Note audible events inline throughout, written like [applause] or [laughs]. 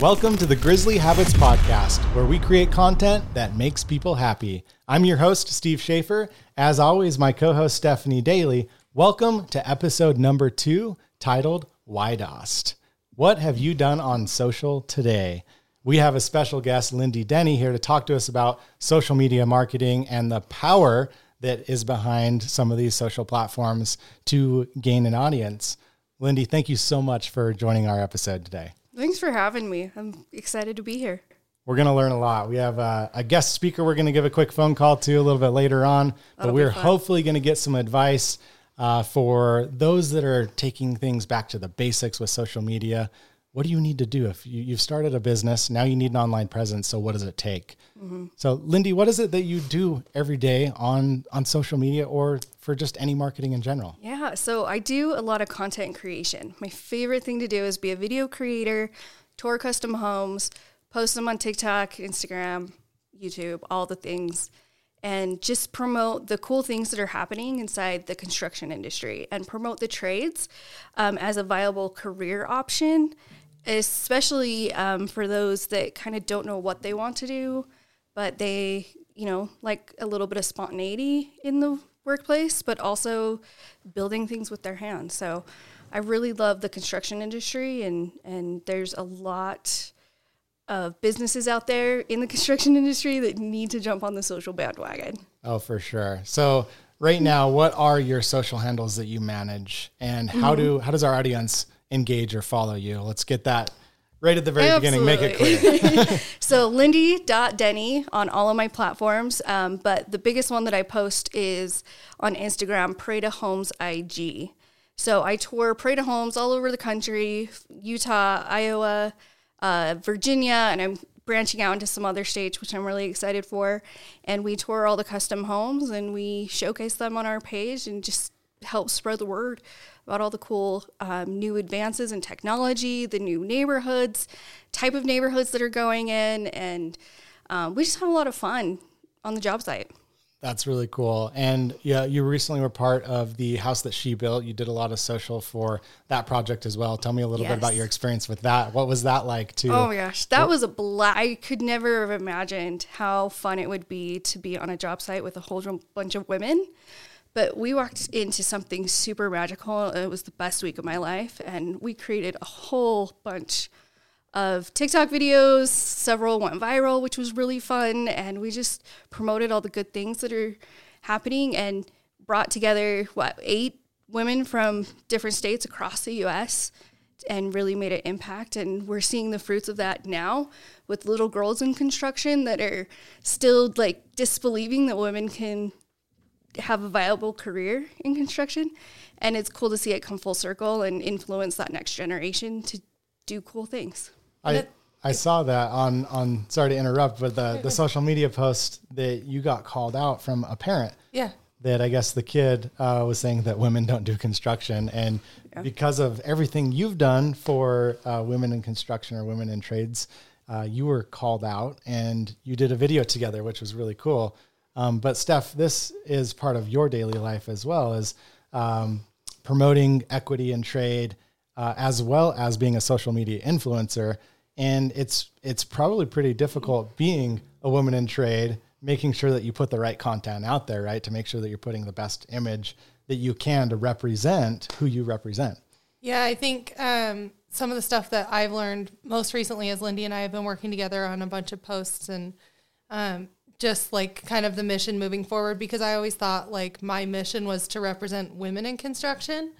Welcome to the Grizzly Habits Podcast, where we create content that makes people happy. I'm your host, Steve Schaefer. As always, my co host, Stephanie Daly. Welcome to episode number two, titled Why Dost. What have you done on social today? We have a special guest, Lindy Denny, here to talk to us about social media marketing and the power that is behind some of these social platforms to gain an audience. Lindy, thank you so much for joining our episode today. Thanks for having me. I'm excited to be here. We're going to learn a lot. We have a, a guest speaker we're going to give a quick phone call to a little bit later on, That'll but we're hopefully going to get some advice uh, for those that are taking things back to the basics with social media. What do you need to do if you, you've started a business? Now you need an online presence. So what does it take? Mm-hmm. So, Lindy, what is it that you do every day on on social media or for just any marketing in general? Yeah, so I do a lot of content creation. My favorite thing to do is be a video creator, tour custom homes, post them on TikTok, Instagram, YouTube, all the things, and just promote the cool things that are happening inside the construction industry and promote the trades um, as a viable career option, especially um, for those that kind of don't know what they want to do but they, you know, like a little bit of spontaneity in the workplace, but also building things with their hands. So I really love the construction industry and and there's a lot of businesses out there in the construction industry that need to jump on the social bandwagon. Oh, for sure. So right now, what are your social handles that you manage and how mm-hmm. do how does our audience engage or follow you? Let's get that right at the very Absolutely. beginning, make it clear. [laughs] so Lindy.Denny on all of my platforms. Um, but the biggest one that I post is on Instagram, Prada Homes IG. So I tour Prada Homes all over the country, Utah, Iowa, uh, Virginia, and I'm branching out into some other states, which I'm really excited for. And we tour all the custom homes and we showcase them on our page and just help spread the word about all the cool um, new advances in technology, the new neighborhoods, type of neighborhoods that are going in, and um, we just have a lot of fun on the job site. That's really cool. And yeah, you recently were part of the house that she built. You did a lot of social for that project as well. Tell me a little yes. bit about your experience with that. What was that like to Oh my gosh, that what? was a blast. I could never have imagined how fun it would be to be on a job site with a whole bunch of women. But we walked into something super magical. It was the best week of my life. And we created a whole bunch of TikTok videos. Several went viral, which was really fun. And we just promoted all the good things that are happening and brought together, what, eight women from different states across the US and really made an impact. And we're seeing the fruits of that now with little girls in construction that are still like disbelieving that women can have a viable career in construction. And it's cool to see it come full circle and influence that next generation to do cool things. I, I saw that on, on, sorry to interrupt, but the, the social media post that you got called out from a parent. Yeah. That I guess the kid uh, was saying that women don't do construction. And yeah. because of everything you've done for uh, women in construction or women in trades, uh, you were called out and you did a video together, which was really cool. Um, but Steph, this is part of your daily life as well as um, promoting equity and trade, uh, as well as being a social media influencer. And it's it's probably pretty difficult being a woman in trade, making sure that you put the right content out there, right, to make sure that you're putting the best image that you can to represent who you represent. Yeah, I think um, some of the stuff that I've learned most recently, as Lindy and I have been working together on a bunch of posts and um, just like kind of the mission moving forward because I always thought like my mission was to represent women in construction.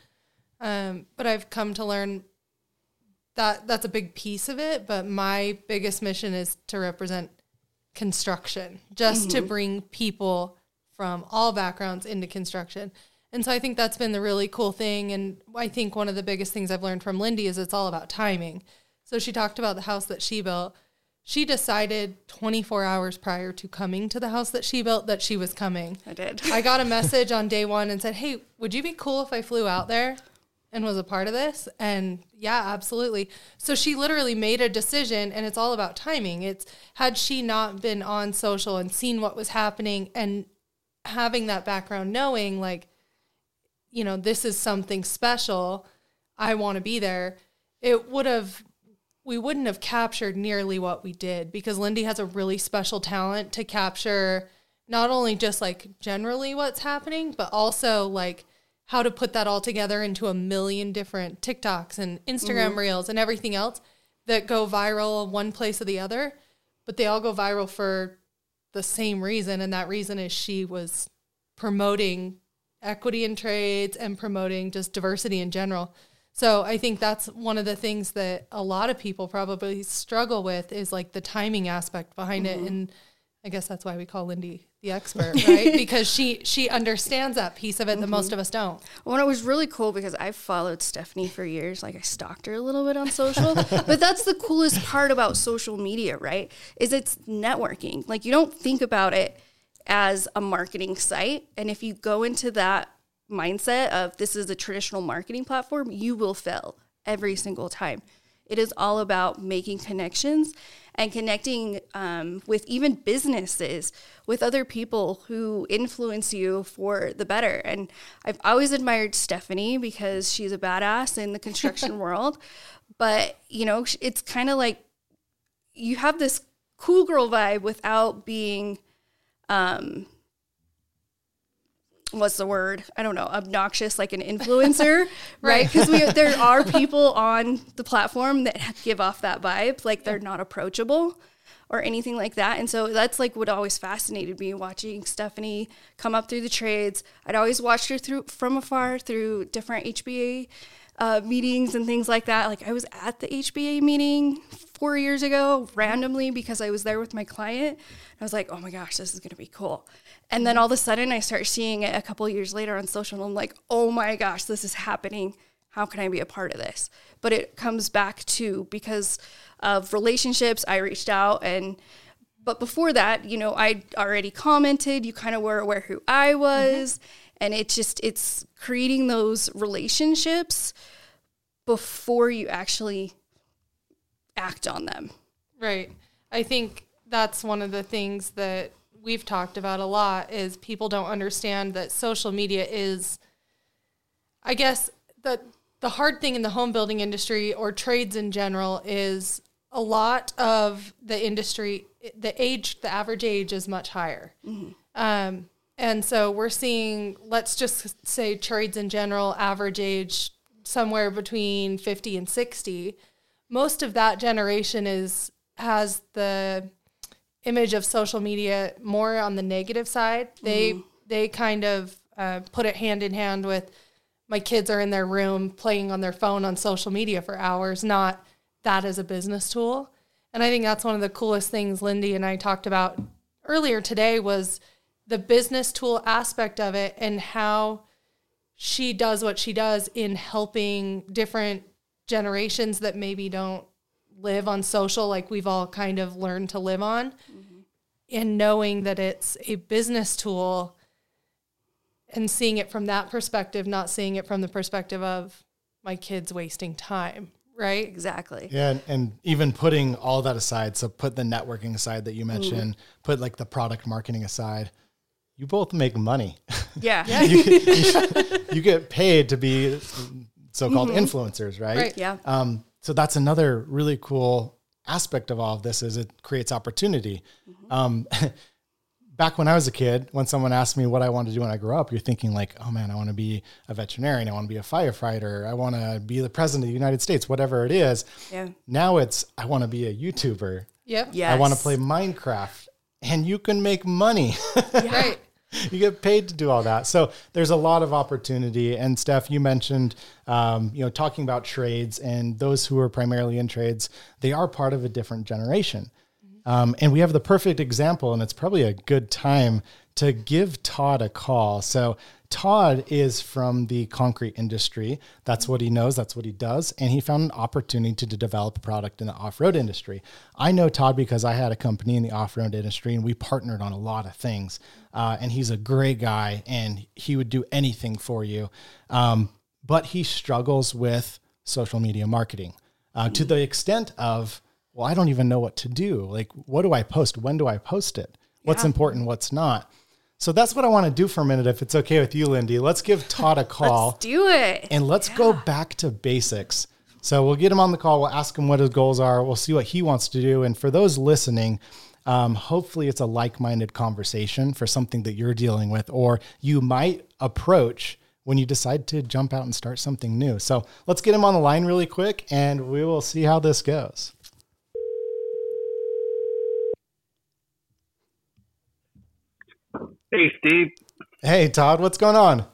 Um, but I've come to learn that that's a big piece of it. But my biggest mission is to represent construction, just mm-hmm. to bring people from all backgrounds into construction. And so I think that's been the really cool thing. And I think one of the biggest things I've learned from Lindy is it's all about timing. So she talked about the house that she built she decided 24 hours prior to coming to the house that she built that she was coming. I did. [laughs] I got a message on day one and said, Hey, would you be cool if I flew out there and was a part of this? And yeah, absolutely. So she literally made a decision and it's all about timing. It's had she not been on social and seen what was happening and having that background, knowing like, you know, this is something special, I want to be there, it would have we wouldn't have captured nearly what we did because Lindy has a really special talent to capture not only just like generally what's happening, but also like how to put that all together into a million different TikToks and Instagram mm-hmm. reels and everything else that go viral one place or the other, but they all go viral for the same reason. And that reason is she was promoting equity in trades and promoting just diversity in general. So I think that's one of the things that a lot of people probably struggle with is like the timing aspect behind mm-hmm. it. And I guess that's why we call Lindy the expert, right? [laughs] because she she understands that piece of it mm-hmm. that most of us don't. Well, it was really cool because I've followed Stephanie for years. Like I stalked her a little bit on social, [laughs] but that's the coolest part about social media, right? Is it's networking. Like you don't think about it as a marketing site, and if you go into that mindset of this is a traditional marketing platform, you will fail every single time. It is all about making connections and connecting um, with even businesses, with other people who influence you for the better. And I've always admired Stephanie because she's a badass in the construction [laughs] world. But, you know, it's kind of like you have this cool girl vibe without being um, what's the word? I don't know, obnoxious like an influencer, [laughs] right? Because right? there are [laughs] people on the platform that give off that vibe, like they're not approachable or anything like that. And so that's like what always fascinated me watching Stephanie come up through the trades. I'd always watched her through from afar through different HBA uh, meetings and things like that. Like I was at the HBA meeting four years ago randomly because I was there with my client. I was like, oh my gosh, this is going to be cool. And then all of a sudden, I start seeing it a couple years later on social, and I'm like, oh my gosh, this is happening. How can I be a part of this? But it comes back to because of relationships, I reached out and but before that, you know, I already commented, you kind of were aware who I was. Mm-hmm. And it's just, it's creating those relationships before you actually act on them. Right. I think that's one of the things that we've talked about a lot is people don't understand that social media is I guess the the hard thing in the home building industry or trades in general is a lot of the industry the age the average age is much higher. Mm-hmm. Um, and so we're seeing let's just say trades in general average age somewhere between 50 and 60 most of that generation is has the image of social media more on the negative side. They mm. they kind of uh, put it hand in hand with my kids are in their room playing on their phone on social media for hours, not that as a business tool. And I think that's one of the coolest things Lindy and I talked about earlier today was the business tool aspect of it and how she does what she does in helping different generations that maybe don't live on social like we've all kind of learned to live on mm-hmm. and knowing that it's a business tool and seeing it from that perspective not seeing it from the perspective of my kids wasting time right exactly yeah and, and even putting all that aside so put the networking aside that you mentioned mm-hmm. put like the product marketing aside you both make money yeah, yeah. [laughs] you, [laughs] you, you, get paid to be so-called mm-hmm. influencers, right? Right. Yeah. Um, so that's another really cool aspect of all of this is it creates opportunity. Mm-hmm. Um, [laughs] back when I was a kid, when someone asked me what I wanted to do when I grew up, you're thinking like, oh man, I want to be a veterinarian, I want to be a firefighter, I want to be the president of the United States, whatever it is. Yeah. Now it's I want to be a YouTuber. Yep. Yes. I want to play Minecraft, and you can make money. [laughs] right. [laughs] you get paid to do all that. So there's a lot of opportunity. And Steph, you mentioned, um, you know, talking about trades and those who are primarily in trades, they are part of a different generation. Um, and we have the perfect example, and it's probably a good time to give Todd a call. So Todd is from the concrete industry. That's what he knows, that's what he does. And he found an opportunity to, to develop a product in the off road industry. I know Todd because I had a company in the off road industry and we partnered on a lot of things. Uh, and he's a great guy and he would do anything for you. Um, but he struggles with social media marketing uh, to the extent of, well, I don't even know what to do. Like, what do I post? When do I post it? What's yeah. important? What's not? So that's what I want to do for a minute, if it's okay with you, Lindy. Let's give Todd a [laughs] call. let's do it. And let's yeah. go back to basics. So we'll get him on the call. We'll ask him what his goals are. We'll see what he wants to do. And for those listening, um, hopefully it's a like-minded conversation for something that you're dealing with, or you might approach when you decide to jump out and start something new. So let's get him on the line really quick, and we will see how this goes. Hey, Steve. Hey, Todd, what's going on?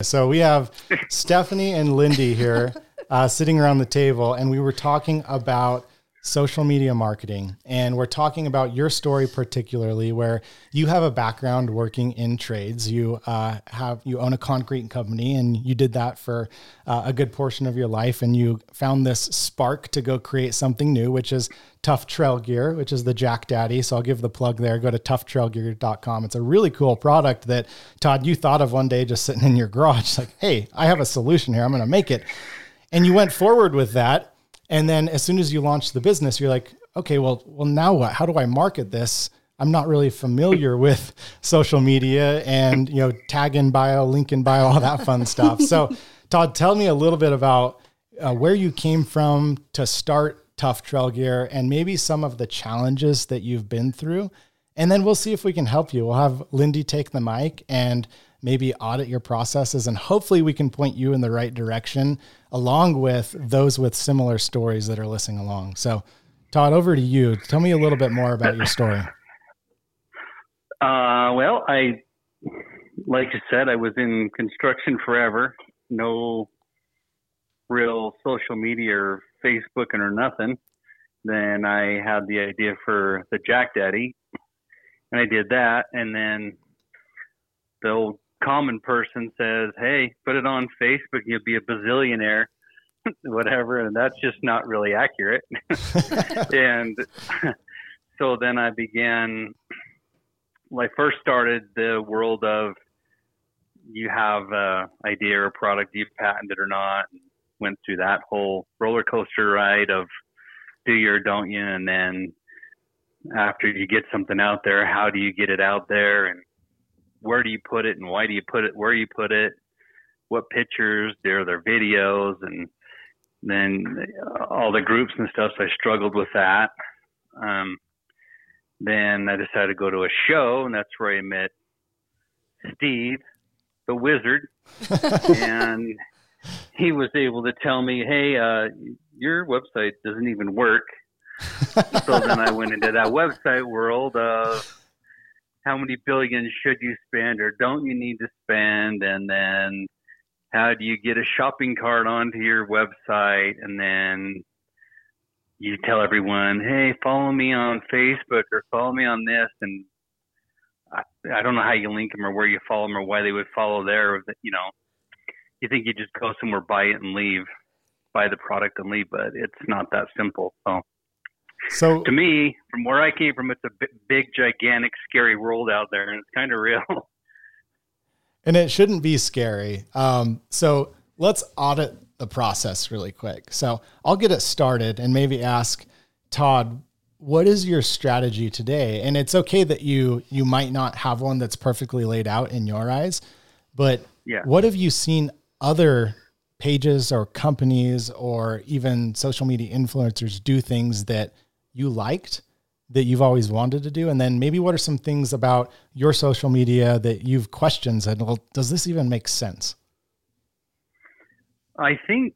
So we have [laughs] Stephanie and Lindy here uh, sitting around the table, and we were talking about social media marketing. And we're talking about your story particularly, where you have a background working in trades. You uh, have you own a concrete company, and you did that for uh, a good portion of your life. And you found this spark to go create something new, which is Tough Trail Gear, which is the Jack Daddy. So I'll give the plug there. Go to toughtrailgear.com. It's a really cool product that Todd you thought of one day just sitting in your garage. [laughs] Like, hey, I have a solution here. I'm going to make it. And you went forward with that and then as soon as you launch the business, you're like, okay, well, well, now what? How do I market this? I'm not really familiar [laughs] with social media and you know tag in bio, link in bio, all that fun stuff. So, [laughs] Todd, tell me a little bit about uh, where you came from to start Tough Trail Gear and maybe some of the challenges that you've been through, and then we'll see if we can help you. We'll have Lindy take the mic and maybe audit your processes, and hopefully we can point you in the right direction along with those with similar stories that are listening along. So, Todd, over to you. Tell me a little bit more about your story. Uh, well, I, like you said, I was in construction forever. No real social media or Facebooking or nothing. Then I had the idea for the Jack Daddy, and I did that. And then the old common person says, "Hey, put it on Facebook, you'll be a bazillionaire." [laughs] whatever and that's just not really accurate. [laughs] And [laughs] so then i began i first started the world of you have a idea or product you've patented or not? And went through that whole roller coaster ride of do you or don't you? And then after you get something out there how do you get it out there? And where do you put it and why do you put it where you put it what pictures there are there videos and then all the groups and stuff. So i struggled with that. Um, then i decided to go to a show and that's where i met steve the wizard. [laughs] And he was able to tell me hey uh, your website doesn't even work. So then i went into that website world of how many billions should you spend or don't you need to spend? And then how do you get a shopping cart onto your website? And then you tell everyone hey follow me on facebook or follow me on this. And i, I don't know how you link them or where you follow them or why they would follow there you know you think you just go somewhere buy it and leave buy the product and leave but it's not that simple so so to me, from where I came from, it's a big, gigantic, scary world out there, and it's kind of real. [laughs] And it shouldn't be scary. Um, so let's audit the process really quick. So I'll get it started and maybe ask Todd, what is your strategy today? And it's okay that you you might not have one that's perfectly laid out in your eyes, but yeah. what have you seen other pages or companies or even social media influencers do things that you liked that you've always wanted to do? And then maybe what are some things about your social media that you've questioned and well, does this even make sense? I think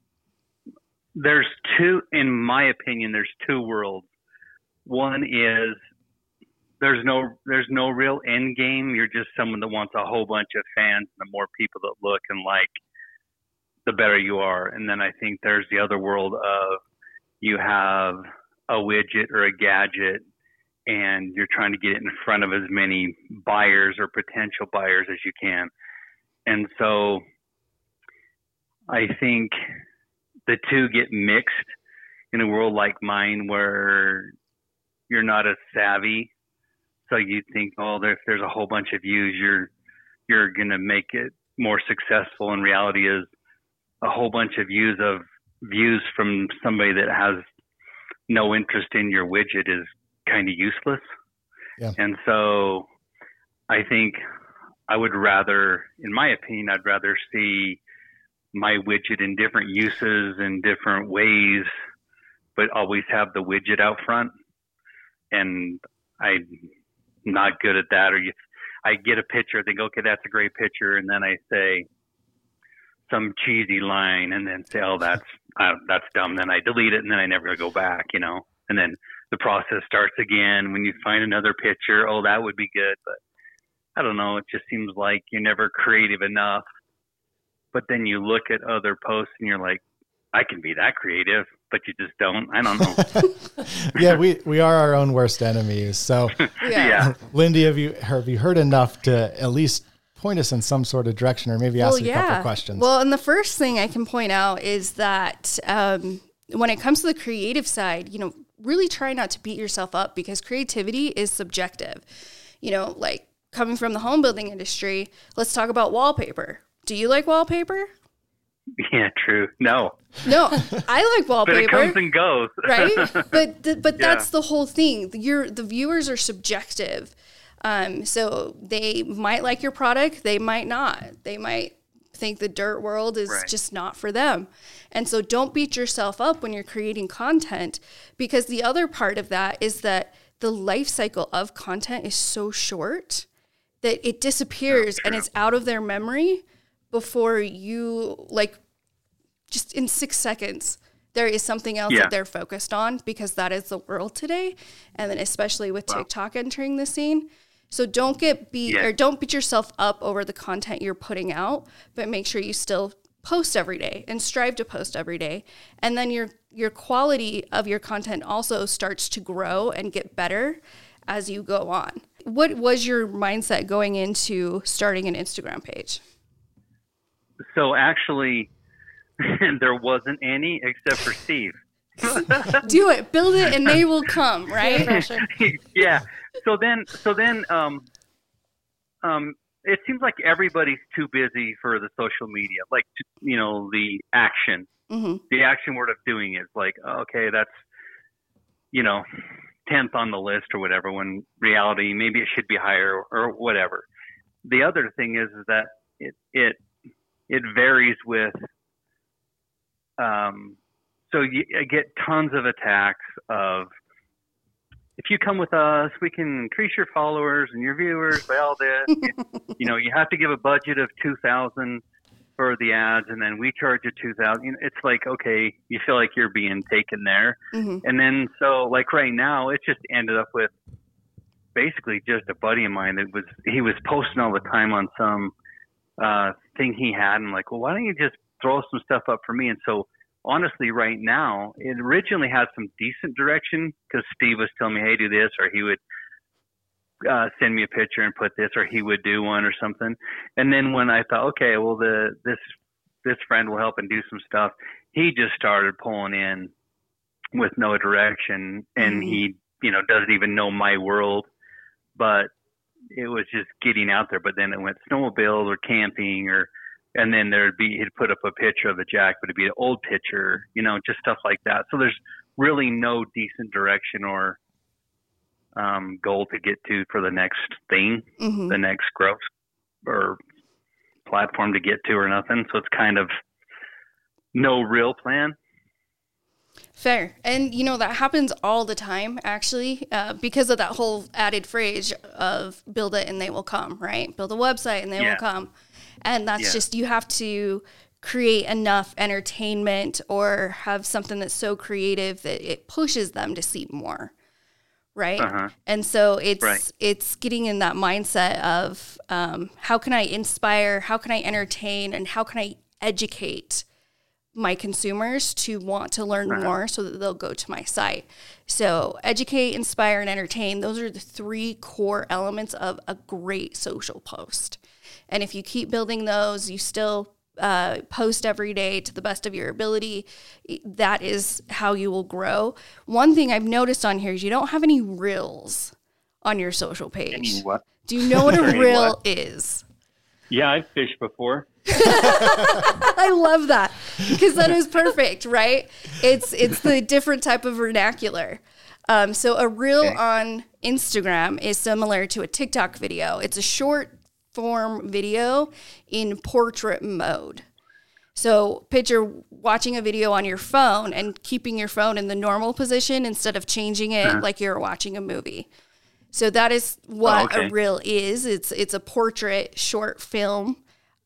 there's two, in my opinion, there's two worlds. One is there's no there's no real end game. You're just someone that wants a whole bunch of fans. And the more people that look and like, the better you are. And then I think there's the other world of you have a widget or a gadget and you're trying to get it in front of as many buyers or potential buyers as you can. And so I think the two get mixed in a world like mine where you're not as savvy. So you think, oh, if there's a whole bunch of views, you're you're gonna make it more successful. And reality is a whole bunch of views of views from somebody that has no interest in your widget is kind of useless. Yeah. And so I think I would rather, in my opinion, I'd rather see my widget in different uses and different ways, but always have the widget out front. And I'm not good at that. Or you, I get a picture, I think, okay, that's a great picture, and then I say some cheesy line, and then say, oh, that's uh, that's dumb. Then I delete it, and then I never go back, you know. And then the process starts again when you find another picture. Oh, that would be good, but I don't know. It just seems like you're never creative enough. But then you look at other posts and you're like, I can be that creative, but you just don't. I don't know. [laughs] [laughs] yeah, we, we are our own worst enemies. So, Yeah. [laughs] yeah. Lindy, have you have you heard enough to at least point us in some sort of direction, or maybe ask you a couple questions? Well, and the first thing I can point out is that um, when it comes to the creative side, you know, really try not to beat yourself up because creativity is subjective. You know, like coming from the home building industry, let's talk about wallpaper. Do you like wallpaper? [laughs] Yeah, true. No, No, I like [laughs] but it wallpaper. comes and goes. right? [laughs] But th- but Yeah. that's the whole thing. Your the viewers are subjective. Um, so they might like your product, they might not. They might think the dirt world is Right. just not for them. And so don't beat yourself up when you're creating content because the other part of that is that the life cycle of content is so short that it disappears and it's out of their memory before you like just in six seconds there is something else Yeah. that they're focused on because that is the world today and then especially with tiktok entering the scene so don't get beat Yeah. or don't beat yourself up over the content you're putting out but make sure you still post every day and strive to post every day and then your your quality of your content also starts to grow and get better as you go on what was your mindset going into starting an instagram page So actually, [laughs] there wasn't any except for Steve. [laughs] do it build it and they will come [laughs] right yeah. So then, so then, um, um, it seems like everybody's too busy for the social media, like you know the action. hmm The action word of doing is like, okay, that's you know, tenth on the list or whatever. When reality, maybe it should be higher or whatever. The other thing is, is that it it it varies with. Um, so you I get tons of attacks of if you come with us, we can increase your followers and your viewers by all this. [laughs] you, know, you have to give a budget of two thousand for the ads, and then we charge you two thousand. You know, it's like okay, you feel like you're being taken there, hmm and then so like right now, it just ended up with basically just a buddy of mine that was he was posting all the time on some uh thing he had, and I'm like, well, why don't you just throw some stuff up for me? And so honestly, right now, it originally had some decent direction because Steve was telling me, hey, do this, or he would uh, send me a picture and put this, or he would do one or something. And then when I thought, okay, well, the this this friend will help and do some stuff, he just started pulling in with no direction, and Mhm. he, you know, doesn't even know my world, but it was just getting out there. But then it went snowmobile or camping or and then there'd be he'd put up a picture of the jack, but it'd be an old picture, you know, just stuff like that. So there's really no decent direction or um, goal to get to for the next thing, hmm the next growth or platform to get to or nothing. So it's kind of no real plan. Fair. And you know, that happens all the time, actually, uh, because of that whole added phrase of build it and they will come, right? Build a website and they Yeah. will come. And that's Yeah. just, you have to create enough entertainment or have something that's so creative that it pushes them to see more. Right. Uh-huh. And so it's Right. it's getting in that mindset of um, how can I inspire, how can I entertain, and how can I educate my consumers to want to learn more so that they'll go to my site. So, educate, inspire, and entertain, those are the three core elements of a great social post. And if you keep building those, you still uh, post every day to the best of your ability, that is how you will grow. One thing I've noticed on here is you don't have any reels on your social page. what? Do you know what a [laughs] reel is? Yeah, I've fished before. [laughs] [laughs] I love that because that is perfect, right? It's it's the different type of vernacular. Um, so a reel Okay. on Instagram is similar to a TikTok video. It's a short form video in portrait mode. So picture watching a video on your phone and keeping your phone in the normal position instead of changing it uh-huh. like you're watching a movie. So that is what oh, okay. a reel is. It's it's a portrait short film.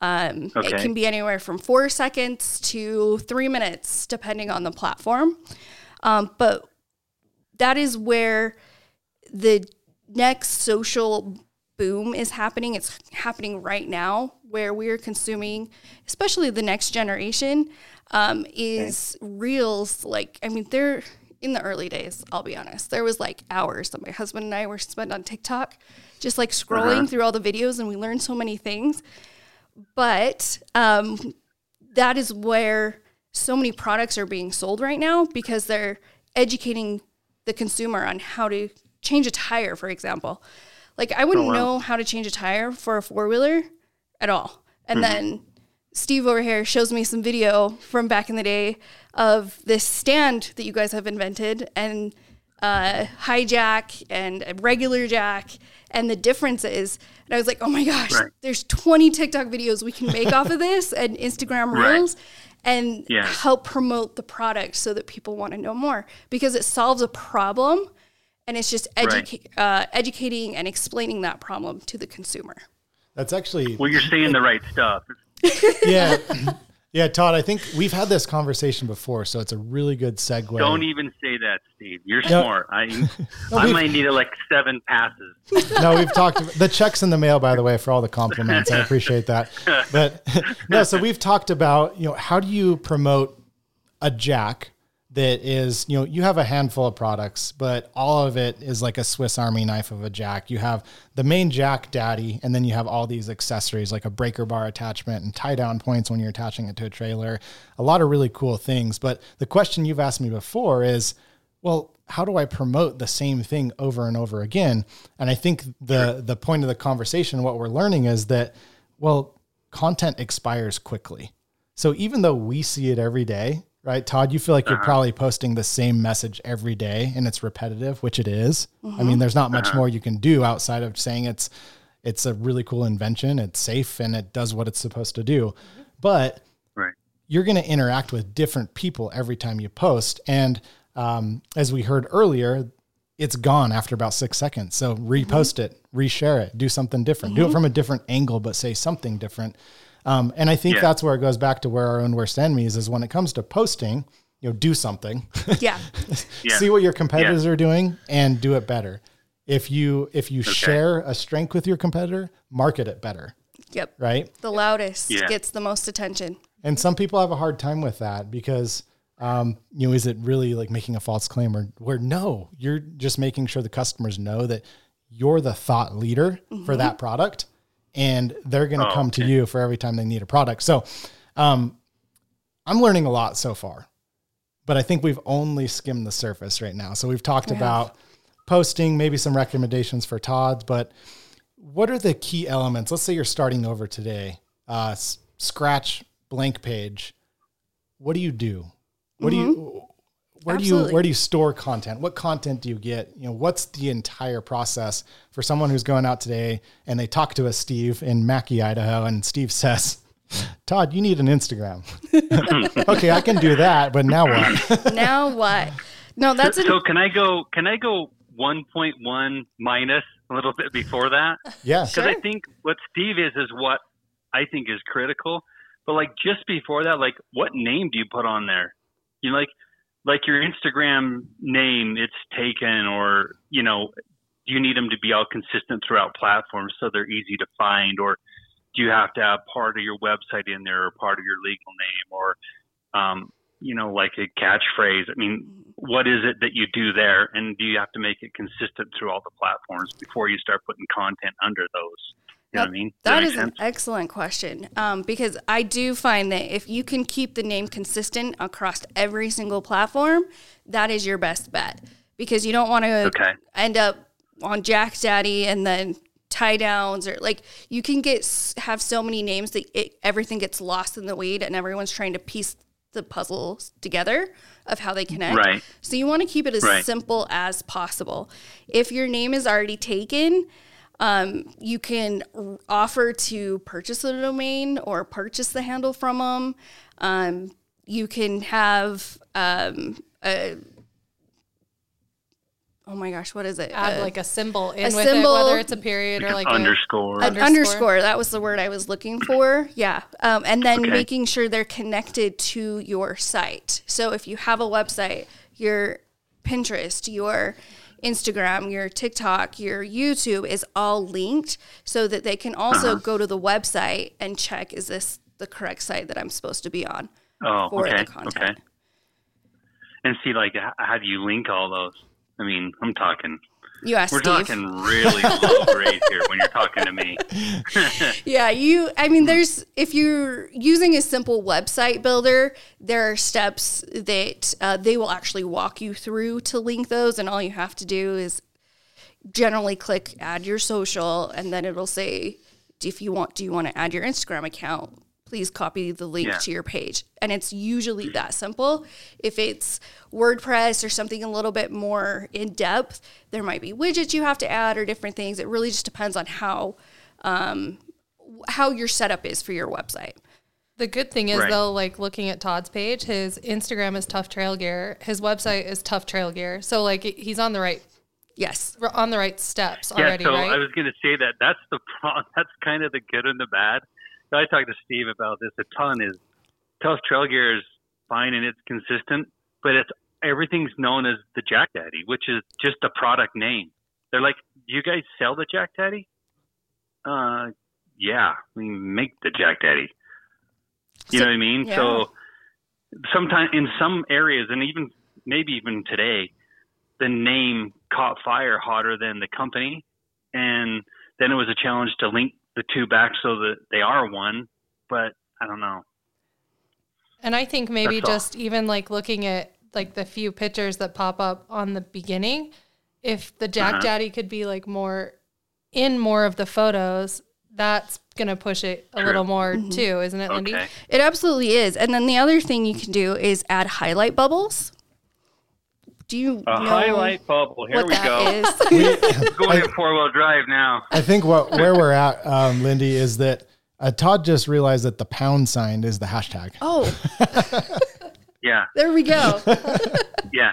Um, okay. It can be anywhere from four seconds to three minutes, depending on the platform. Um, but that is where the next social boom is happening. It's happening right now where we're consuming, especially the next generation, um, is okay. reels. Like, I mean, they're in the early days, I'll be honest. There was like hours that my husband and I were spent on TikTok, just like scrolling uh-huh. through all the videos, and we learned so many things. But um, that is where so many products are being sold right now because they're educating the consumer on how to change a tire, for example. Like I wouldn't oh, wow. know how to change a tire for a four wheeler at all. And mm-hmm. then Steve over here shows me some video from back in the day of this stand that you guys have invented and uh, high jack and a regular jack and the differences. And I was like, oh my gosh, right. there's 20 TikTok videos we can make off of [laughs] this and Instagram Reels. Right and yeah. help promote the product so that people want to know more because it solves a problem and it's just educa- right. uh, educating and explaining that problem to the consumer. That's actually well, you're saying the right stuff. [laughs] yeah, yeah, Todd. I think we've had this conversation before, so it's a really good segue. Don't even say that, Steve. You're no. smart. I [laughs] no, I might need like seven passes. No, we've talked the checks in the mail, by the way, for all the compliments. I appreciate that. But [laughs] no, so we've talked about you know how do you promote a jack that is, you know, you have a handful of products, but all of it is like a Swiss Army knife of a jack. You have the main jack daddy, and then you have all these accessories like a breaker bar attachment and tie down points when you're attaching it to a trailer. A lot of really cool things. But the question you've asked me before is, well, how do I promote the same thing over and over again? And I think the the point of the conversation, what we're learning is that, well, content expires quickly. So even though we see it every day, right? Todd, you feel like you're uh-huh. probably posting the same message every day and it's repetitive, which it is. Mm-hmm. I mean, there's not much uh-huh. more you can do outside of saying it's it's a really cool invention, it's safe and it does what it's supposed to do. Mm-hmm. But right. you're going to interact with different people every time you post and um, as we heard earlier, it's gone after about six seconds. So repost mm-hmm. it, reshare it, do something different, do it mm-hmm. from a different angle, but say something different. Um, and I think yeah. that's where it goes back to where our own worst enemies is when it comes to posting, you know, do something. Yeah. [laughs] yeah. See what your competitors yeah. are doing and do it better. If you if you okay. share a strength with your competitor, market it better. Yep. Right? The loudest gets the most attention. And some people have a hard time with that because um, you know, is it really like making a false claim or where no, you're just making sure the customers know that you're the thought leader mm-hmm. for that product and they're going to oh, come okay. to you for every time they need a product. So, um, I'm learning a lot so far, but I think we've only skimmed the surface right now. So we've talked yeah. about posting, maybe some recommendations for Todd's, but what are the key elements? Let's say you're starting over today, uh, scratch blank page. What do you do? What mm-hmm. do you mm-hmm where Absolutely. do you where do you store content? What content do you get? You know, what's the entire process for someone who's going out today and they talk to us Steve in Mackay, Idaho, and Steve says, Todd, you need an Instagram. [laughs] okay, I can do that, but now what? now what? No, that's so, so. Can I go? Can I go one point one minus a little bit before that? Yeah, because sure. I think what Steve is is what I think is critical. But like just before that, like what name do you put on there? You know, like like your Instagram name, it's taken, or you know, do you need them to be all consistent throughout platforms so they're easy to find, or do you have to have part of your website in there, or part of your legal name, or um, you know, like a catchphrase? I mean, what is it that you do there, and do you have to make it consistent through all the platforms before you start putting content under those? You know what I mean? Does that is sense? an excellent question um, because I do find that if you can keep the name consistent across every single platform, that is your best bet because you don't want to okay. end up on Jack Daddy and then tie downs or like you can get have so many names that it, everything gets lost in the weed and everyone's trying to piece the puzzles together of how they connect. Right. So you want to keep it as right. simple as possible. If your name is already taken, Um, you can r- offer to purchase the domain or purchase the handle from them. Um, you can have um, a oh my gosh, what is it? Add Uh, like a symbol in a with symbol- it, whether it's a period Like or an like a, underscore. an Underscore. underscore. That was the word I was looking for. Yeah. Um, and then Okay. making sure they're connected to your site. So if you have a website, your Pinterest, your Instagram, your TikTok, your YouTube is all linked so that they can also Uh-huh. go to the website and check is this the correct site that I'm supposed to be on oh, for okay. the content. Okay. And see, like, how do you link all those? I mean, I'm talking. You asked We're Steve. talking really low [laughs] grade here when you're talking to me. [laughs] Yeah, you I mean there's if you're using a simple website builder, there are steps that uh, they will actually walk you through to link those and all you have to do is generally click add your social and then it'll say if you want do you want to add your Instagram account? Please copy the link Yeah. to your page. And it's usually that simple. If it's WordPress or something a little bit more in depth, there might be widgets you have to add or different things. It really just depends on how um, how your setup is for your website. The good thing is Right. though, like looking at Todd's page, his Instagram is Tough Trail Gear, his website is Tough Trail Gear. So like he's on the right Yes. on the right steps already. Yeah, already, so right? I was going to say that that's the pro- [laughs] that's kind of the good and the bad. I talked to Steve about this a ton. Is Tough Trail Gear is fine and it's consistent, but it's everything's known as the Jack Daddy, which is just a product name. They're like, "Do you guys sell the Jack Daddy?" Uh, yeah, we make the Jack Daddy. You So- know what I mean? yeah. So sometimes in some areas, and even maybe even today, the name caught fire hotter than the company, and then it was a challenge to link the two back so that they are one. But I don't know. And I think maybe That's all. just even like looking at like the few pictures that pop up on the beginning, if the Jack Uh-huh. Daddy could be like more in more of the photos, that's gonna push it a little more too, isn't it, Lindy? Okay. It absolutely is. And then the other thing you can do is add highlight bubbles. Do you A know highlight bubble. Here we go. [laughs] [laughs] Going in four wheel drive now. I think what [laughs] where we're at, um, Lindy, is that uh, Todd just realized that the pound sign is the hashtag. oh, Yeah, there we go. yeah.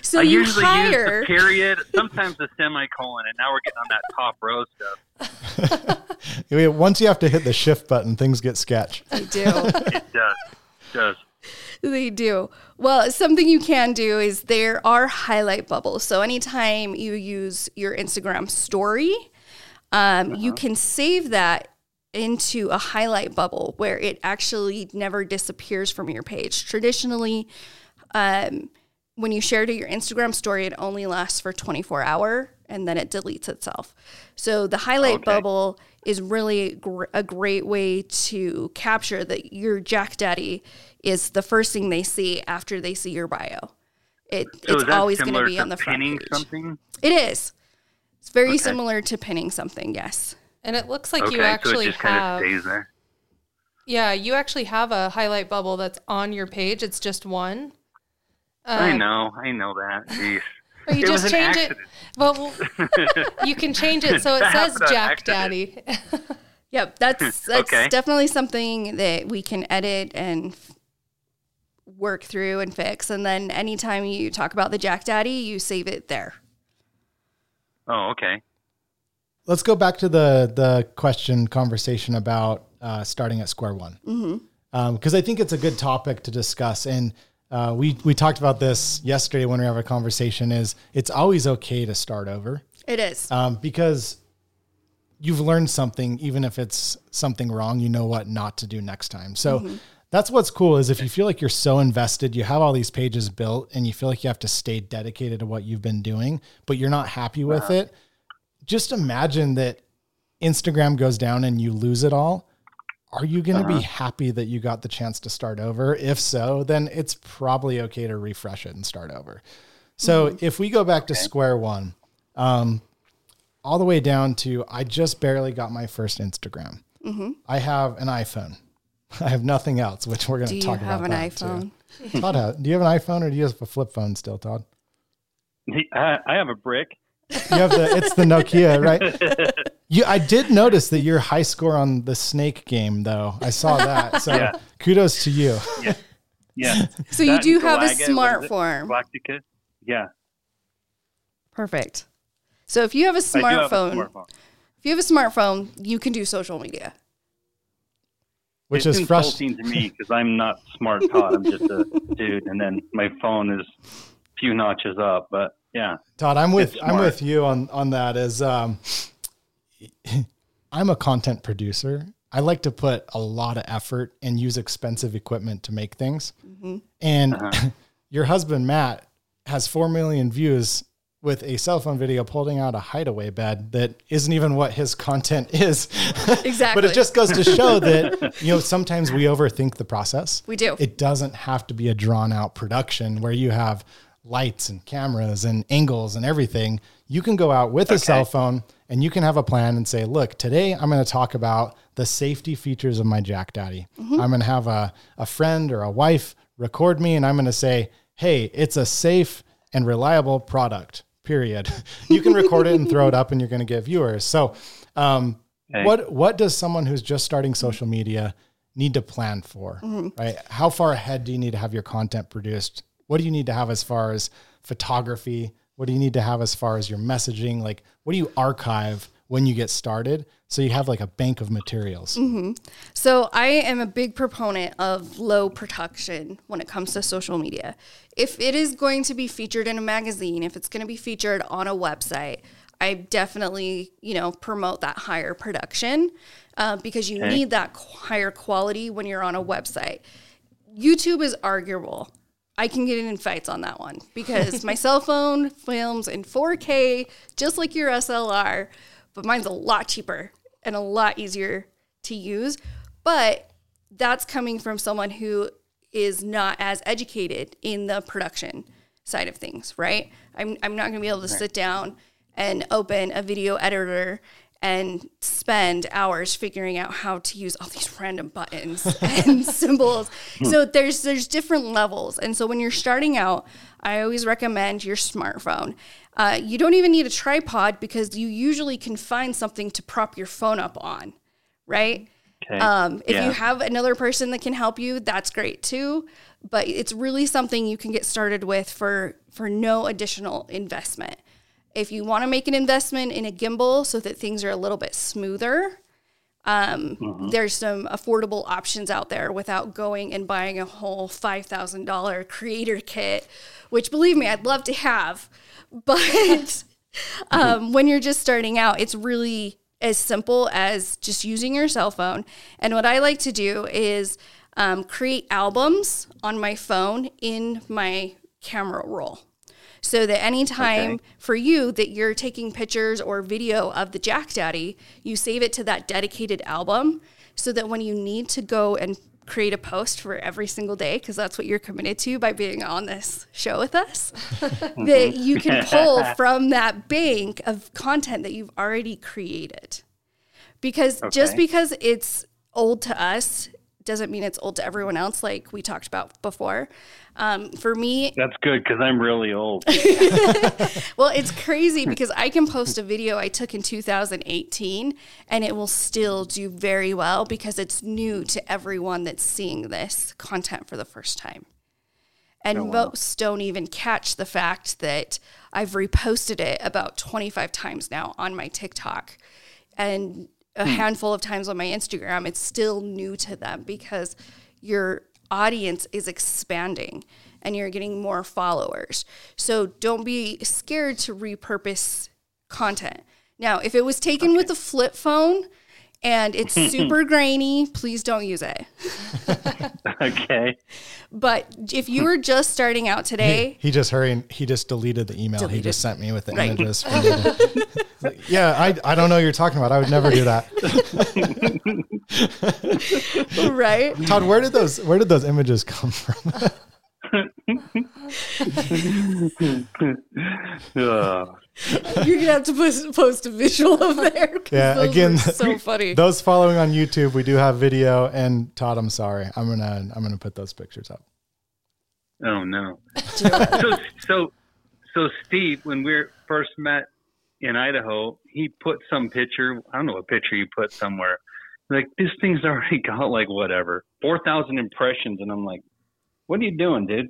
So I you usually hire use the period, sometimes the semicolon, and now we're getting on that top row stuff. Once you have to hit the shift button, things get sketch. they do. It does. It does. They do. Well, something you can do is there are highlight bubbles. So anytime you use your Instagram story, um, you can save that into a highlight bubble where it actually never disappears from your page. Traditionally, um, when you share to your Instagram story, it only lasts for 24 hour and then it deletes itself. So the highlight Okay. bubble is really gr- a great way to capture that your Jack Daddy is the first thing they see after they see your bio. It, So it's always going to be on the front pinning page. something? It is. It's very Okay. similar to pinning something. Yes. And it looks like okay, you actually so it just kind have of stays there. Yeah, you actually have a highlight bubble that's on your page. It's just one. I Um, know, I know that. Jeez. But you It was just an change accident. it. Well, [laughs] you can change it so it That says Jack. Daddy. [laughs] Yep, that's [laughs] that's Okay. definitely something that we can edit and f- work through and fix. And then anytime you talk about the Jack Daddy, you save it there. Oh, okay. Let's go back to the the question conversation about uh, starting at square one, because I think it's a good topic to discuss. And uh, we we talked about this yesterday when we have a conversation. Is it's always okay to start over It is. um, because you've learned something, even if it's something wrong, you know what not to do next time. So that's what's cool is if you feel like you're so invested, you have all these pages built, and you feel like you have to stay dedicated to what you've been doing, but you're not happy with it. Just imagine that Instagram goes down and you lose it all. Are you going to be uh-huh. happy that you got the chance to start over? If so, then it's probably okay to refresh it and start over. So mm-hmm. if we go back to square one, um, all the way down to I just barely got my first Instagram. Mm-hmm. I have an iPhone. [laughs] I have nothing else, which we're going Do to you talk have about. an that too. iPhone? [laughs] Todd, do you have an iPhone or do you have a flip phone still, Todd? I I have a brick. You have the it's the Nokia, right? [laughs] You, I did notice that your high score on the snake game, though. I saw that. So Yeah. kudos to you. Yeah. [laughs] So you do have a Galaga, what is smart form. Galactica? Yeah. Perfect. So if you have a I do have a smartphone, smartphone. if you have a smartphone, you can do social media. Which it's is frustrating. to me because I'm not smart Todd. I'm just a dude, and then my phone is a few notches up. But yeah, Todd, I'm with I'm with you on on that. Is um, I'm a content producer. I like to put a lot of effort and use expensive equipment to make things. And Uh-huh. [laughs] your husband Matt has four million views with a cell phone video pulling out a hideaway bed that isn't even what his content [laughs] is. Exactly. but it just goes to [laughs] show that you know sometimes we overthink the process. We do. It doesn't have to be a drawn out production where you have lights and cameras and angles and everything. You can go out with a cell phone and you can have a plan and say, look, today I'm going to talk about the safety features of my Jack Daddy. I'm going to have a, a friend or a wife record me and I'm going to say, hey, it's a safe and reliable product, period. [laughs] you can record it and throw it up and you're going to get viewers. So, um, Okay. what, what does someone who's just starting social media need to plan for, right? How far ahead do you need to have your content produced? What do you need to have as far as photography? What do you need to have as far as your messaging? Like, what do you archive when you get started so you have like a bank of materials? So I am a big proponent of low production when it comes to social media. If it is going to be featured in a magazine, if it's going to be featured on a website, I definitely, you know, promote that higher production uh, because you Okay. need that qu- higher quality when you're on a website. YouTube is arguable. I can get in fights on that one because my [laughs] cell phone films in 4K, just like your SLR, but mine's a lot cheaper and a lot easier to use. But that's coming from someone who is not as educated in the production side of things, right? I'm, I'm not going to be able to sit down and open a video editor and spend hours figuring out how to use all these random buttons [laughs] and symbols. So there's there's different levels, and so when you're starting out, I always recommend your smartphone. Uh, you don't even need a tripod because you usually can find something to prop your phone up on, right? okay. Um, if Yeah. you have another person that can help you, that's great too. But it's really something you can get started with for for no additional investment. If you want to make an investment in a gimbal so that things are a little bit smoother, um, there's some affordable options out there without going and buying a whole five thousand dollar creator kit, which believe me, I'd love to have, [laughs] but [laughs] um, when you're just starting out, it's really as simple as just using your cell phone. And what I like to do is um, create albums on my phone in my camera roll. So that anytime Okay. for you that you're taking pictures or video of the Jack Daddy, you save it to that dedicated album so that when you need to go and create a post for every single day, because that's what you're committed to by being on this show with us, [laughs] that you can mm-hmm. pull [laughs] from that bank of content that you've already created. Because just because it's old to us doesn't mean it's old to everyone else, like we talked about before. Um, for me, That's good because I'm really old. [laughs] [laughs] well, it's crazy because I can post a video I took in 2018 and it will still do very well because it's new to everyone that's seeing this content for the first time. And most don't even catch the fact that I've reposted it about 25 times now on my TikTok and a handful of times on my Instagram. It's still new to them because your audience is expanding and you're getting more followers. So don't be scared to repurpose content. Now, if it was taken with a flip phone and it's [laughs] super grainy, please don't use it. [laughs] okay. But if you were just starting out today, He just hurried. He just deleted the email he just sent me with the Right. images. From the, Like, yeah, I, I don't know what you're talking about. I would never do that. [laughs] right? Todd, where did those where did those images come from? Ugh. [laughs] You're gonna have to post, post a visual of [laughs] there. Yeah, those again, were so [laughs] funny. those following on YouTube, we do have video. And Todd, I'm sorry. I'm gonna I'm gonna put those pictures up. oh no. so so so Steve, when we first met in Idaho, he put some picture. I don't know what picture he put somewhere. Like this thing's already got like whatever four thousand impressions, and I'm like, what are you doing, dude?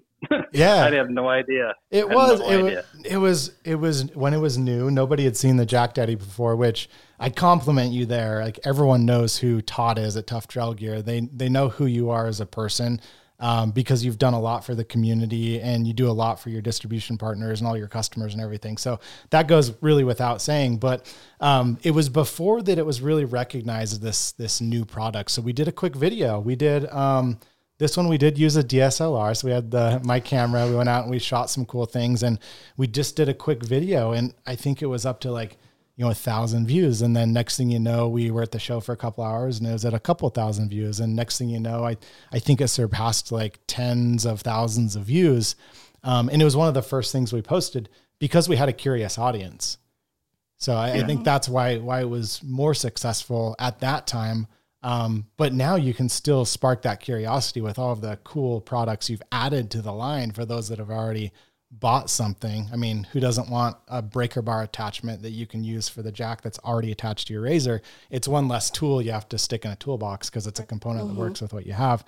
Yeah, [laughs] I have no idea. It was, no it idea. was it was it was when it was new. Nobody had seen the Jack Daddy before, which I compliment you there. Like everyone knows who Todd is at Tough Trail Gear. They they know who you are as a person um, because you've done a lot for the community and you do a lot for your distribution partners and all your customers and everything. So that goes really without saying. But um, it was before that it was really recognized as this this new product. So we did a quick video. We did. Um, this one we did use a DSLR, so we had the my camera. We went out and we shot some cool things, and we just did a quick video, and I think it was up to like you know a thousand views, and then next thing you know, we were at the show for a couple hours, and it was at a couple thousand views, and next thing you know, I I think it surpassed like tens of thousands of views, um, and it was one of the first things we posted because we had a curious audience. So I, I think that's why why it was more successful at that time. Um, but now you can still spark that curiosity with all of the cool products you've added to the line for those that have already bought something. I mean, who doesn't want a breaker bar attachment that you can use for the jack that's already attached to your razor? It's one less tool you have to stick in a toolbox because it's a component that works with what you have.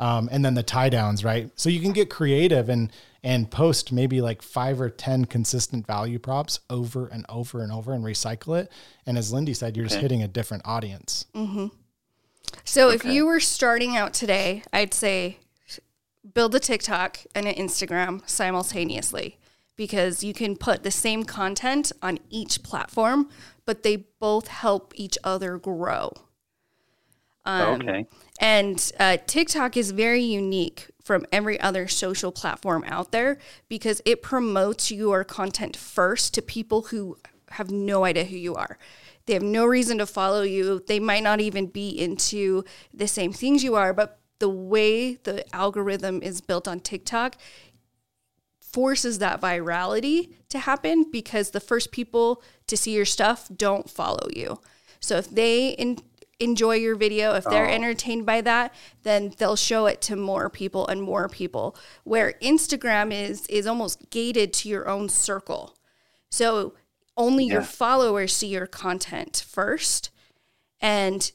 Um, and then the tie downs, right? So you can get creative and and post maybe like five or ten consistent value props over and over and over and recycle it. And as Lindy said, you're just hitting a different audience. So if you were starting out today, I'd say build a TikTok and an Instagram simultaneously because you can put the same content on each platform, but they both help each other grow. Um, okay. And uh, TikTok is very unique from every other social platform out there because it promotes your content first to people who have no idea who you are. They have no reason to follow you. They might not even be into the same things you are, but the way the algorithm is built on TikTok forces that virality to happen because the first people to see your stuff don't follow you. So if they in, enjoy your video, if they're oh. entertained by that, then they'll show it to more people and more people. Where Instagram is is almost gated to your own circle. So only your followers see your content first. And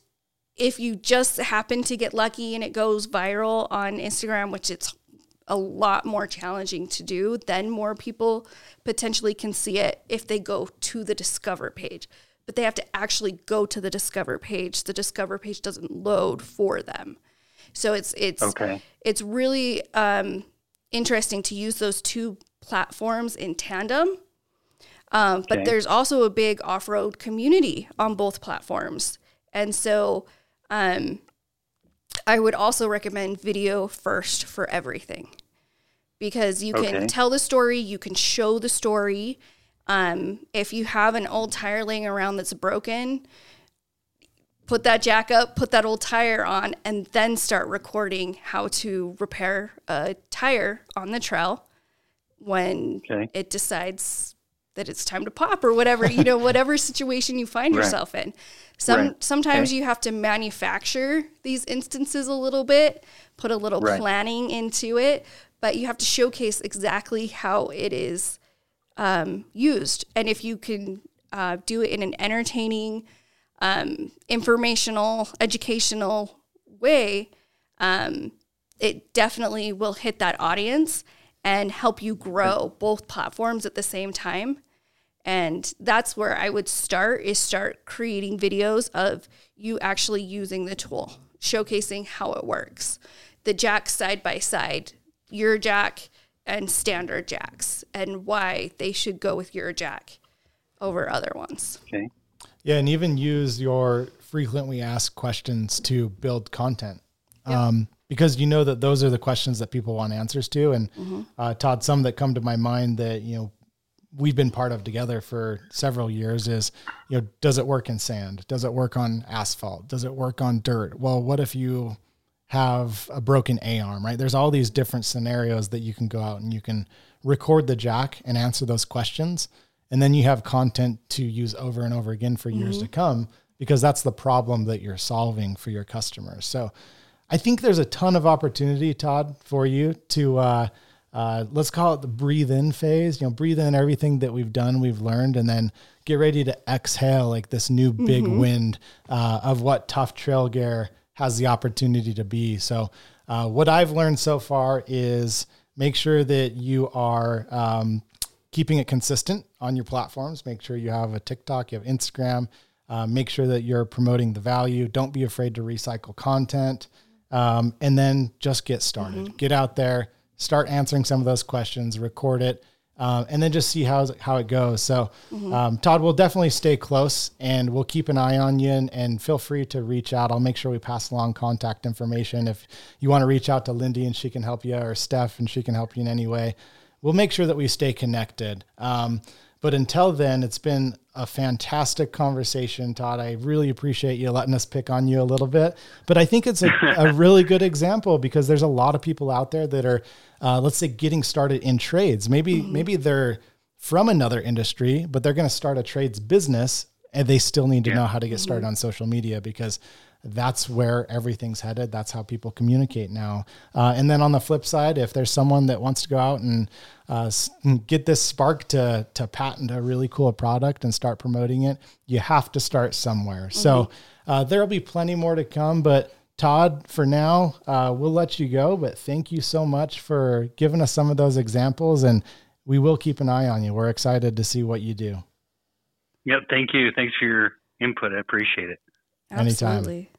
if you just happen to get lucky and it goes viral on Instagram, which it's a lot more challenging to do, then more people potentially can see it if they go to the discover page. But they have to actually go to the discover page. The discover page doesn't load for them. So it's it's Okay. it's really um, interesting to use those two platforms in tandem. Um, but Okay. there's also a big off road community on both platforms. And so um, I would also recommend video first for everything because you can tell the story, you can show the story. Um, if you have an old tire laying around that's broken, put that jack up, put that old tire on, and then start recording how to repair a tire on the trail when Okay. it decides that it's time to pop or whatever, you know, whatever situation you find [laughs] Right. yourself in. Some Right. sometimes Okay. you have to manufacture these instances a little bit, put a little Right. planning into it, but you have to showcase exactly how it is um, used. And if you can uh, do it in an entertaining, um, informational, educational way, um, it definitely will hit that audience and help you grow both platforms at the same time. And that's where I would start is start creating videos of you actually using the tool, showcasing how it works. The jack side by side, your jack and standard jacks, and why they should go with your jack over other ones. Okay. Yeah, and even use your frequently asked questions to build content. Um, because you know that those are the questions that people want answers to. And uh, Todd, some that come to my mind that, you know, we've been part of together for several years is, you know, does it work in sand? Does it work on asphalt? Does it work on dirt? Well, what if you have a broken A arm, right? There's all these different scenarios that you can go out and you can record the jack and answer those questions. And then you have content to use over and over again for years to come because that's the problem that you're solving for your customers. So I think there's a ton of opportunity, Todd, for you to uh, uh, let's call it the breathe in phase. You know, breathe in everything that we've done, we've learned, and then get ready to exhale like this new big mm-hmm. wind uh, of what tough trail gear has the opportunity to be. So, uh, what I've learned so far is make sure that you are um, keeping it consistent on your platforms. Make sure you have a TikTok, you have Instagram. Uh, make sure that you're promoting the value. Don't be afraid to recycle content. Um, and then just get started. Mm-hmm. Get out there, start answering some of those questions, record it, um, and then just see how how it goes. So, mm-hmm. um, Todd, we'll definitely stay close, and we'll keep an eye on you. And, and, feel free to reach out. I'll make sure we pass along contact information if you want to reach out to Lindy and she can help you, or Steph and she can help you in any way. We'll make sure that we stay connected. Um, but until then, it's been a fantastic conversation, Todd. I really appreciate you letting us pick on you a little bit. But I think it's a, [laughs] a really good example because there's a lot of people out there that are, uh, let's say, getting started in trades. Maybe mm-hmm. maybe they're from another industry, but they're going to start a trades business, and they still need to yeah. know how to get started mm-hmm. on social media because that's where everything's headed. That's how people communicate now. Uh, and then on the flip side, if there's someone that wants to go out and uh, get this spark to to patent a really cool product and start promoting it, you have to start somewhere. Mm-hmm. So uh, there'll be plenty more to come, but. Todd, for now, uh, we'll let you go, but thank you so much for giving us some of those examples, and we will keep an eye on you. We're excited to see what you do. Yep, thank you. Thanks for your input. I appreciate it. Absolutely. Anytime.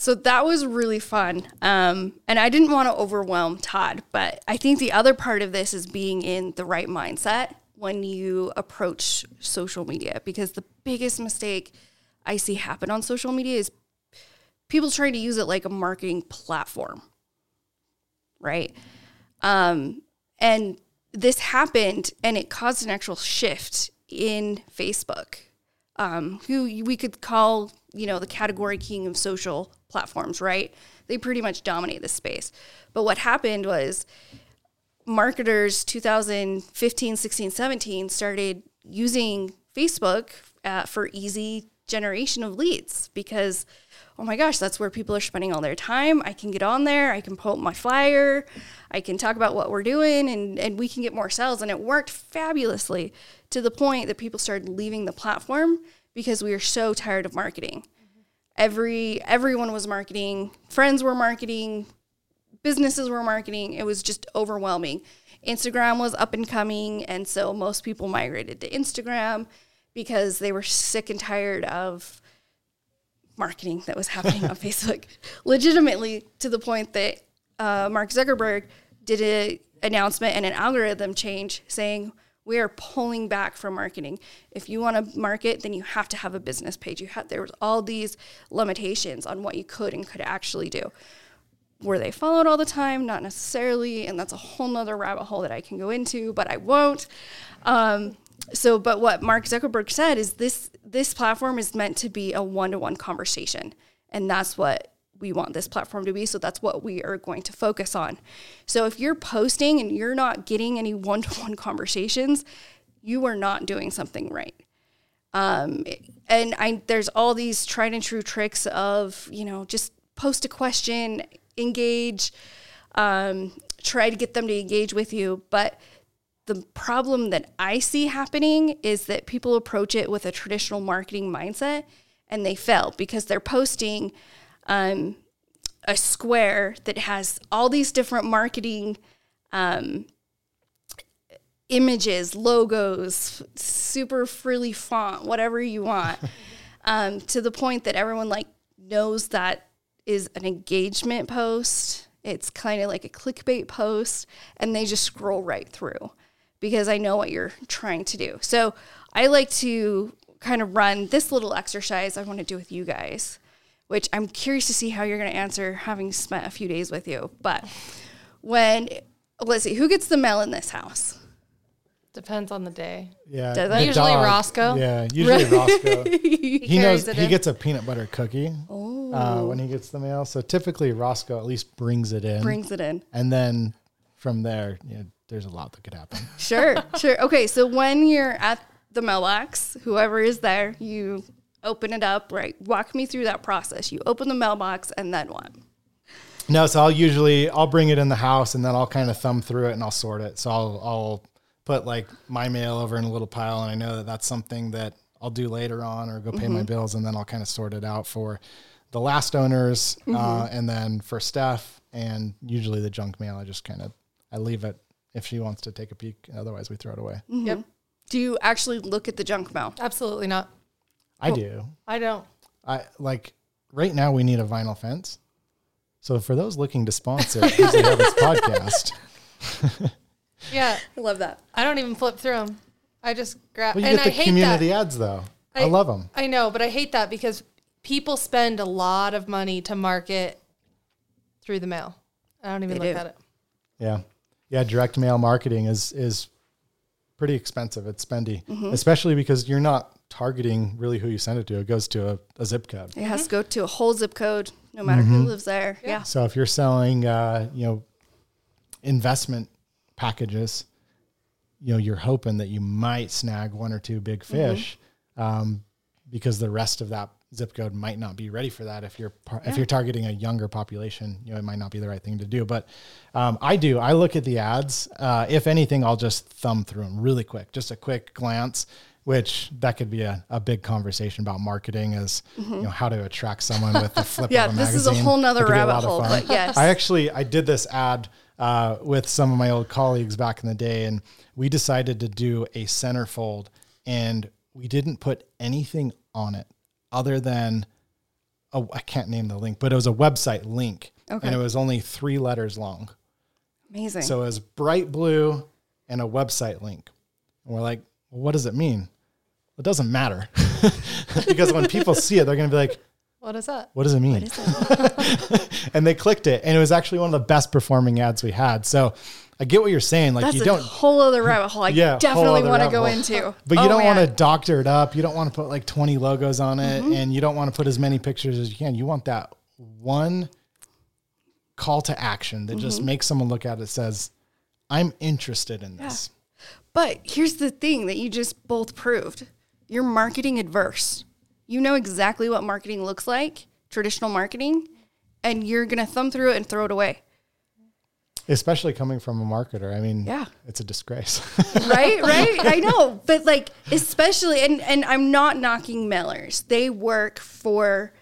So that was really fun. Um, and I didn't want to overwhelm Todd, but I think the other part of this is being in the right mindset when you approach social media because the biggest mistake I see happen on social media is people trying to use it like a marketing platform. Right? Um, and this happened and it caused an actual shift in Facebook, um, who we could call, you know, the category king of social platforms, right? They pretty much dominate the space. But what happened was marketers 2015, 16, 17 started using Facebook uh, for easy generation of leads because oh my gosh, that's where people are spending all their time. I can get on there, I can put my flyer, I can talk about what we're doing, and, and we can get more sales. And it worked fabulously to the point that people started leaving the platform because we were so tired of marketing every everyone was marketing. Friends were marketing. Businesses were marketing. It was just overwhelming. Instagram was up and coming and so most people migrated to instagram because they were sick and tired of marketing that was happening on [laughs] facebook. Legitimately to the point that uh, mark zuckerberg did an announcement and an algorithm change saying we are pulling back from marketing. If you want to market, then you have to have a business page. You have there was all these limitations on what you could and could actually do. Were they followed all the time? Not necessarily, and that's a whole nother rabbit hole that I can go into, but I won't. Um, so, but what Mark Zuckerberg said is this: this platform is meant to be a one-to-one conversation, and that's what we want this platform to be. So that's what we are going to focus on. So if you're posting and you're not getting any one to one conversations, you are not doing something right. Um, and I, there's all these tried and true tricks of, you know, just post a question, engage, um, try to get them to engage with you. But the problem that I see happening is that people approach it with a traditional marketing mindset and they fail because they're posting um, a square that has all these different marketing um, images, logos, super frilly font, whatever you want, [laughs] um, to the point that everyone like knows that is an engagement post. It's kind of like a clickbait post, and they just scroll right through because I know what you're trying to do. So I like to kind of run this little exercise I want to do with you guys which I'm curious to see how you're going to answer having spent a few days with you. But when, let's see, who gets the mail in this house? Depends on the day. Yeah. Does that usually dog, Roscoe? Yeah, usually [laughs] Roscoe. he, he knows he in. gets a peanut butter cookie oh. uh, when he gets the mail. So typically Roscoe at least brings it in. Brings it in. And then from there, you know, there's a lot that could happen. Sure, sure. Okay, so when you're at the mailbox, whoever is there, you open it up, right? Walk me through that process. You open the mailbox and then what? No, so I'll usually I'll bring it in the house and then I'll kind of thumb through it and I'll sort it. So I'll I'll put like my mail over in a little pile and I know that that's something that I'll do later on or go pay my mm-hmm. bills and then I'll kind of sort it out for the last owners uh, mm-hmm. and then for Steph and usually the junk mail I just kind of I leave it if she wants to take a peek. Otherwise we throw it away. Mm-hmm. Yep. Do you actually look at the junk mail? Absolutely not. I do. I don't. I like right now we need a vinyl fence. So for those looking to sponsor [laughs] Easy Habits podcast, [laughs] Yeah. I love that. I don't even flip through them. I just grab. well, you and get I the hate community that. ads though. I, I- love them. I know, but I hate that because people spend a lot of money to market through the mail. I don't even They look do. at it. Yeah, yeah. Direct mail marketing is is pretty expensive. It's spendy, Mm-hmm. especially because you're not targeting really who you send it to. It goes to a, a zip code. It has to go to a whole zip code, no matter who lives there. Yeah. So if you're selling, uh, you know, investment packages, you know, you're hoping that you might snag one or two big fish, um, because the rest of that zip code might not be ready for that. If you're par- if you're targeting a younger population, you know, it might not be the right thing to do. But um, I do. I look at the ads. Uh, if anything, I'll just thumb through them really quick, just a quick glance. Which that could be a, a big conversation about marketing is you know how to attract someone with the flip [laughs] Yeah, of a magazine. this is a whole nother That could be a rabbit hole, but yes. I actually I did this ad uh, with some of my old colleagues back in the day, and we decided to do a centerfold, and we didn't put anything on it other than oh I can't name the link, but it was a website link, Okay. and it was only three letters long. Amazing. So it was bright blue and a website link. And we're like, well, what does it mean? It doesn't matter [laughs] because when people see it, they're going to be like, What is that? what does it mean? [laughs] and they clicked it, and it was actually one of the best performing ads we had. So I get what you're saying. Like That's you don't, whole other rabbit hole. I [laughs] Yeah, definitely want to go hole. into. but you Oh, don't want to doctor it up. You don't want to put like 20 logos on it, Mm-hmm. and you don't want to put as many pictures as you can. You want that one call to action that Mm-hmm. just makes someone look at it says, "I'm interested in this." But here's the thing that you just both proved. You're marketing adverse. You know exactly what marketing looks like, traditional marketing, and you're going to thumb through it and throw it away. Especially coming from a marketer. I mean, Yeah. it's a disgrace. [laughs] right right i [laughs] know but like especially and and i'm not knocking mailers they work for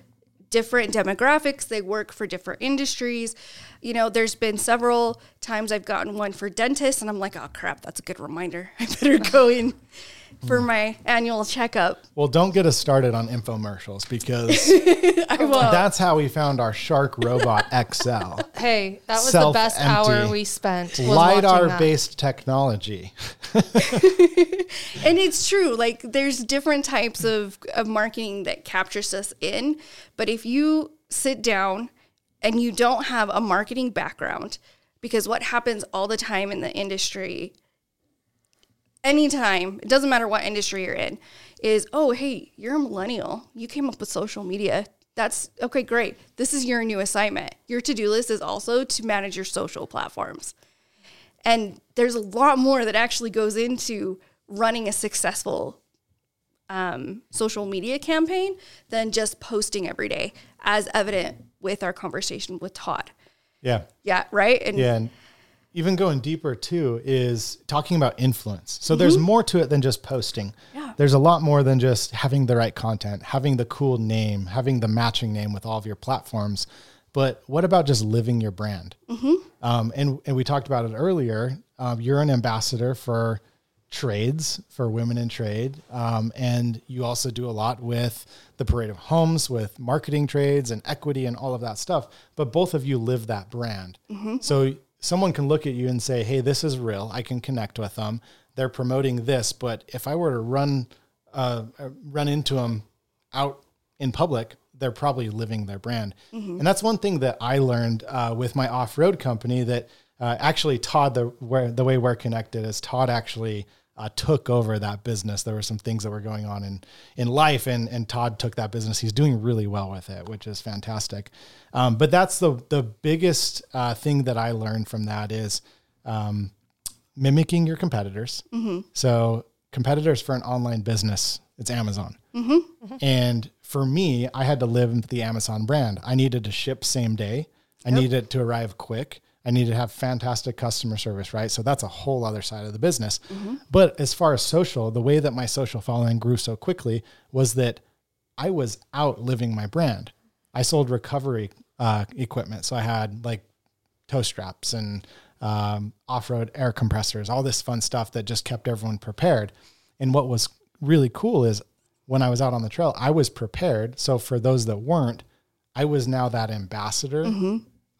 different demographics they work for different industries you know there's been several times i've gotten one for dentists and i'm like oh crap that's a good reminder [laughs] i better go in for mm. my annual checkup well, don't get us started on infomercials because [laughs] that's how we found our Shark Robot XL. [laughs] Hey, that was the best Self-empty. hour we spent. was watching LiDAR that. based technology. [laughs] and it's true like there's different types of, of marketing that captures us in but if you sit down and you don't have a marketing background because what happens all the time in the industry anytime it doesn't matter what industry you're in is oh hey you're a millennial you came up with social media that's okay great this is your new assignment your to-do list is also to manage your social platforms and there's a lot more that actually goes into running a successful um, social media campaign than just posting every day, as evident with our conversation with Todd. Yeah. Yeah, right? And Yeah. And even going deeper too is talking about influence. So there's more to it than just posting. Mm-hmm. Yeah. There's a lot more than just having the right content, having the cool name, having the matching name with all of your platforms. But what about just living your brand? Mm-hmm. Um, and, and we talked about it earlier. Um, you're an ambassador for trades, for women in trade. Um, and you also do a lot with the Parade of Homes, with marketing trades and equity and all of that stuff. But both of you live that brand. So someone can look at you and say, hey, this is real. I can connect with them. They're promoting this. But if I were to run, uh, run into them out in public, they're probably living their brand. And that's one thing that I learned uh, with my off-road company that uh, actually Todd, the where the way we're connected is Todd actually uh, took over that business. There were some things that were going on in in life, and and Todd took that business. He's doing really well with it, which is fantastic. Um, but that's the the biggest uh, thing that I learned from that is um, mimicking your competitors. So competitors for an online business, it's Amazon. And for me, I had to live the Amazon brand. I needed to ship same day. I needed it to arrive quick. I need to have fantastic customer service, right? So that's a whole other side of the business. But as far as social, the way that my social following grew so quickly was that I was out living my brand. I sold recovery uh, equipment. So I had like toe straps and um, off-road air compressors, all this fun stuff that just kept everyone prepared. And what was really cool is when I was out on the trail, I was prepared. So for those that weren't, I was now that ambassador.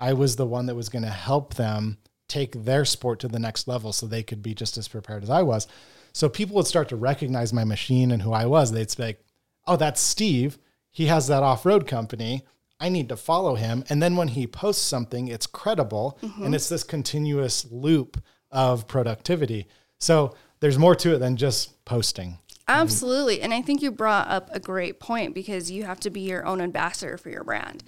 I was the one that was going to help them take their sport to the next level so they could be just as prepared as I was. So people would start to recognize my machine and who I was. They'd be like, oh, that's Steve. He has that off road company. I need to follow him. And then when he posts something, it's credible mm-hmm. and it's this continuous loop of productivity. So there's more to it than just posting. Absolutely. And I think you brought up a great point because you have to be your own ambassador for your brand.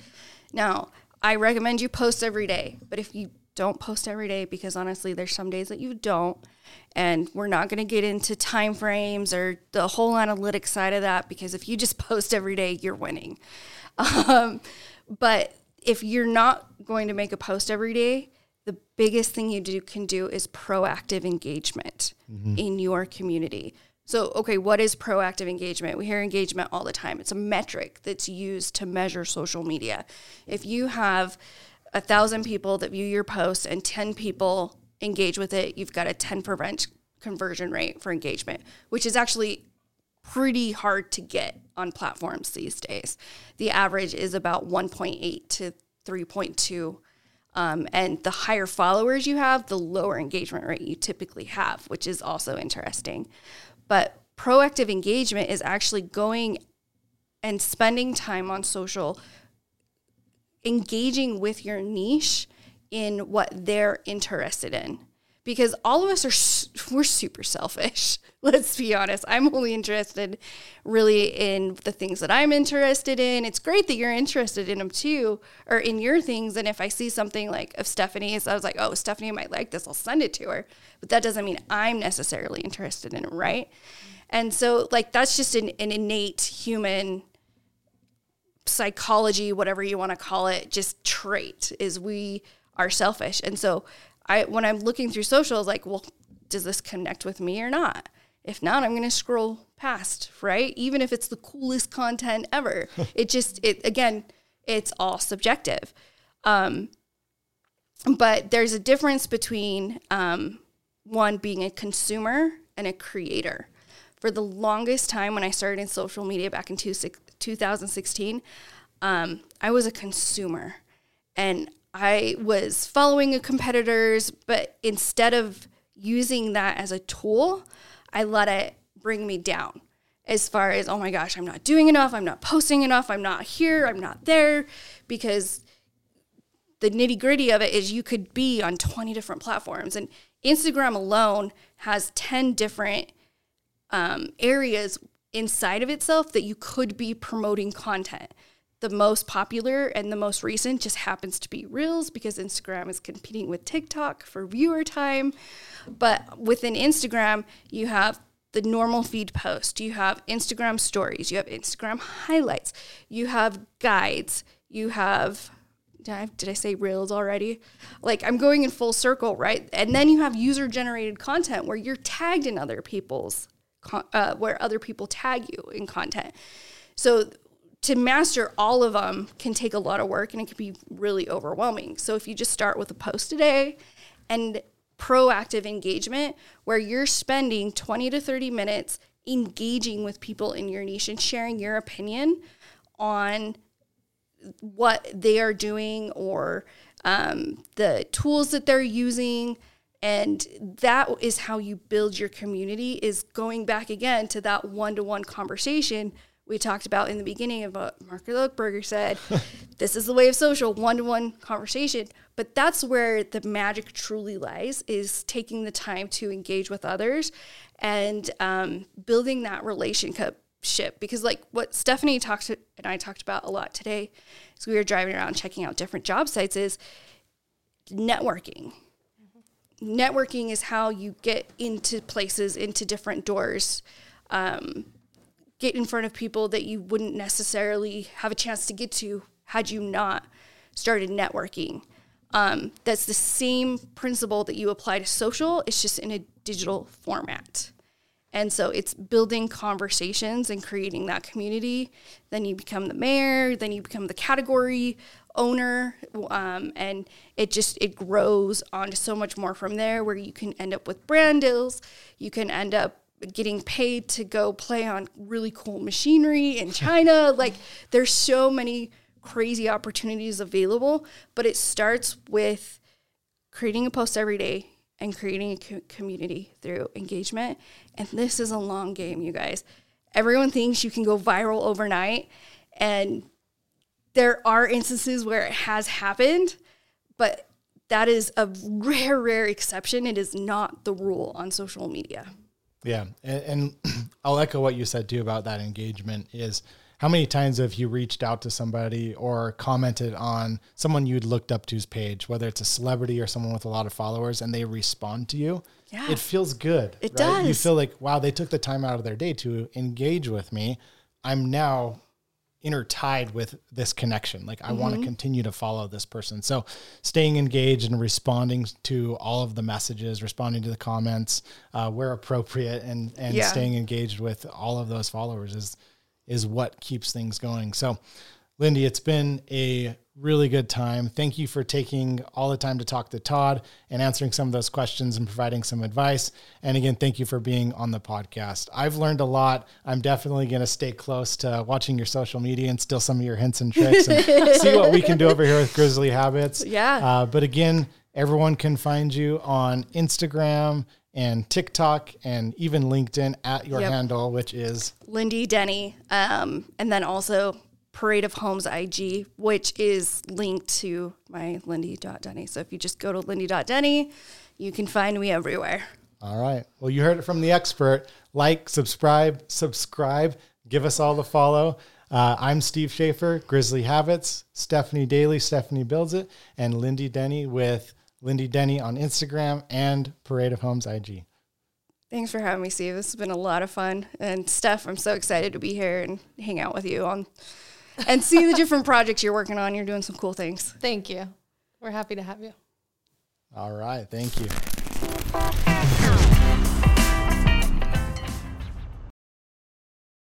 Now, I recommend you post every day, but if you don't post every day, because honestly, there's some days that you don't, and we're not going to get into time frames or the whole analytics side of that, because if you just [laughs] post every day, you're winning. Um, but if you're not going to make a post every day, the biggest thing you do can do is proactive engagement in your community. So, okay, what is proactive engagement? We hear engagement all the time. It's a metric that's used to measure social media. If you have a thousand people that view your post and 10 people engage with it, you've got a 10% conversion rate for engagement, which is actually pretty hard to get on platforms these days. The average is about 1.8 to 3.2. Um, and the higher followers you have, the lower engagement rate you typically have, which is also interesting. But proactive engagement is actually going and spending time on social, engaging with your niche in what they're interested in. Because all of us are, we're super selfish. [laughs] Let's be honest. I'm only interested really in the things that I'm interested in. It's great that you're interested in them too, or in your things. And if I see something like of Stephanie's, I was like, oh, Stephanie might like this, I'll send it to her. But that doesn't mean I'm necessarily interested in it, right? And so, like, that's just an, an innate human psychology, whatever you want to call it, just trait is we are selfish. And so I when I'm looking through socials, like, well, does this connect with me or not? If not, I'm gonna scroll past, right? Even if it's the coolest content ever. [laughs] it just it again, it's all subjective. Um but there's a difference between um, one being a consumer and a creator. For the longest time, when I started in social media back in two, 2016, um, I was a consumer and I was following a competitors, but instead of using that as a tool, I let it bring me down as far as, oh my gosh, I'm not doing enough, I'm not posting enough, I'm not here, I'm not there, because the nitty gritty of it is you could be on 20 different platforms. And Instagram alone has 10 different um, areas inside of itself that you could be promoting content. The most popular and the most recent just happens to be Reels because Instagram is competing with TikTok for viewer time. But within Instagram, you have the normal feed post, you have Instagram stories, you have Instagram highlights, you have guides, you have did I, say reels already? Like I'm going in full circle, right? And then you have user generated content where you're tagged in other people's, uh, where other people tag you in content. So to master all of them can take a lot of work and it can be really overwhelming. So if you just start with a post today and proactive engagement where you're spending 20 to 30 minutes engaging with people in your niche and sharing your opinion on what they are doing or um, the tools that they're using and that is how you build your community is going back again to that one-to-one conversation we talked about in the beginning of what Mark Luckberger said. [laughs] this is the way of social, one-to-one conversation. But that's where the magic truly lies: is taking the time to engage with others and um, building that relationship. Because, like what Stephanie talked to, and I talked about a lot today, as we were driving around checking out different job sites, is networking. Networking is how you get into places, into different doors. Um, get in front of people that you wouldn't necessarily have a chance to get to had you not started networking. Um, that's the same principle that you apply to social. It's just in a digital format. And so it's building conversations and creating that community. Then you become the mayor, then you become the category owner, um, and it just it grows onto so much more from there. Where you can end up with brand deals, you can end up getting paid to go play on really cool machinery in [laughs] China. like there's so many crazy opportunities available, but it starts with creating a post every day and creating a co- community through engagement. And this is a long game, you guys. Everyone thinks you can go viral overnight, and there are instances where it has happened, but that is a rare, rare exception. It is not the rule on social media. Yeah, and, and [clears throat] I'll echo what you said too about that engagement. Is how many times have you reached out to somebody or commented on someone you'd looked up to's page, whether it's a celebrity or someone with a lot of followers, and they respond to you? Yeah. It feels good. It right? You feel like, wow, they took the time out of their day to engage with me. I'm now intertied with this connection. Like I want to continue to follow this person. So staying engaged and responding to all of the messages, responding to the comments uh, where appropriate, and and Yeah. staying engaged with all of those followers is is what keeps things going. So, Lindy, it's been a really good time. Thank you for taking all the time to talk to Todd and answering some of those questions and providing some advice. And again, thank you for being on the podcast. I've learned a lot. I'm definitely going to stay close to watching your social media and steal some of your hints and tricks and [laughs] see what we can do over here with Grizzly Habits. Yeah. Uh, but again, everyone can find you on Instagram and TikTok and even LinkedIn at your Yep. handle, which is Lindy Denny, um, and then also Parade of Homes IG, which is linked to my Lindy.Denny. So if you just go to Lindy.Denny, you can find me everywhere. All right. Well, you heard it from the expert. Like, subscribe, subscribe, give us all the follow. Uh, I'm Steve Schaefer, Grizzly Habits, Stephanie Daly, Stephanie Builds It, and Lindy Denny with Lindy Denny on Instagram and Parade of Homes IG. Thanks for having me, Steve. This has been a lot of fun. And Steph, I'm so excited to be here and hang out with you on and see the different projects you're working on. You're doing some cool things. Thank you. We're happy to have you. All right. Thank you.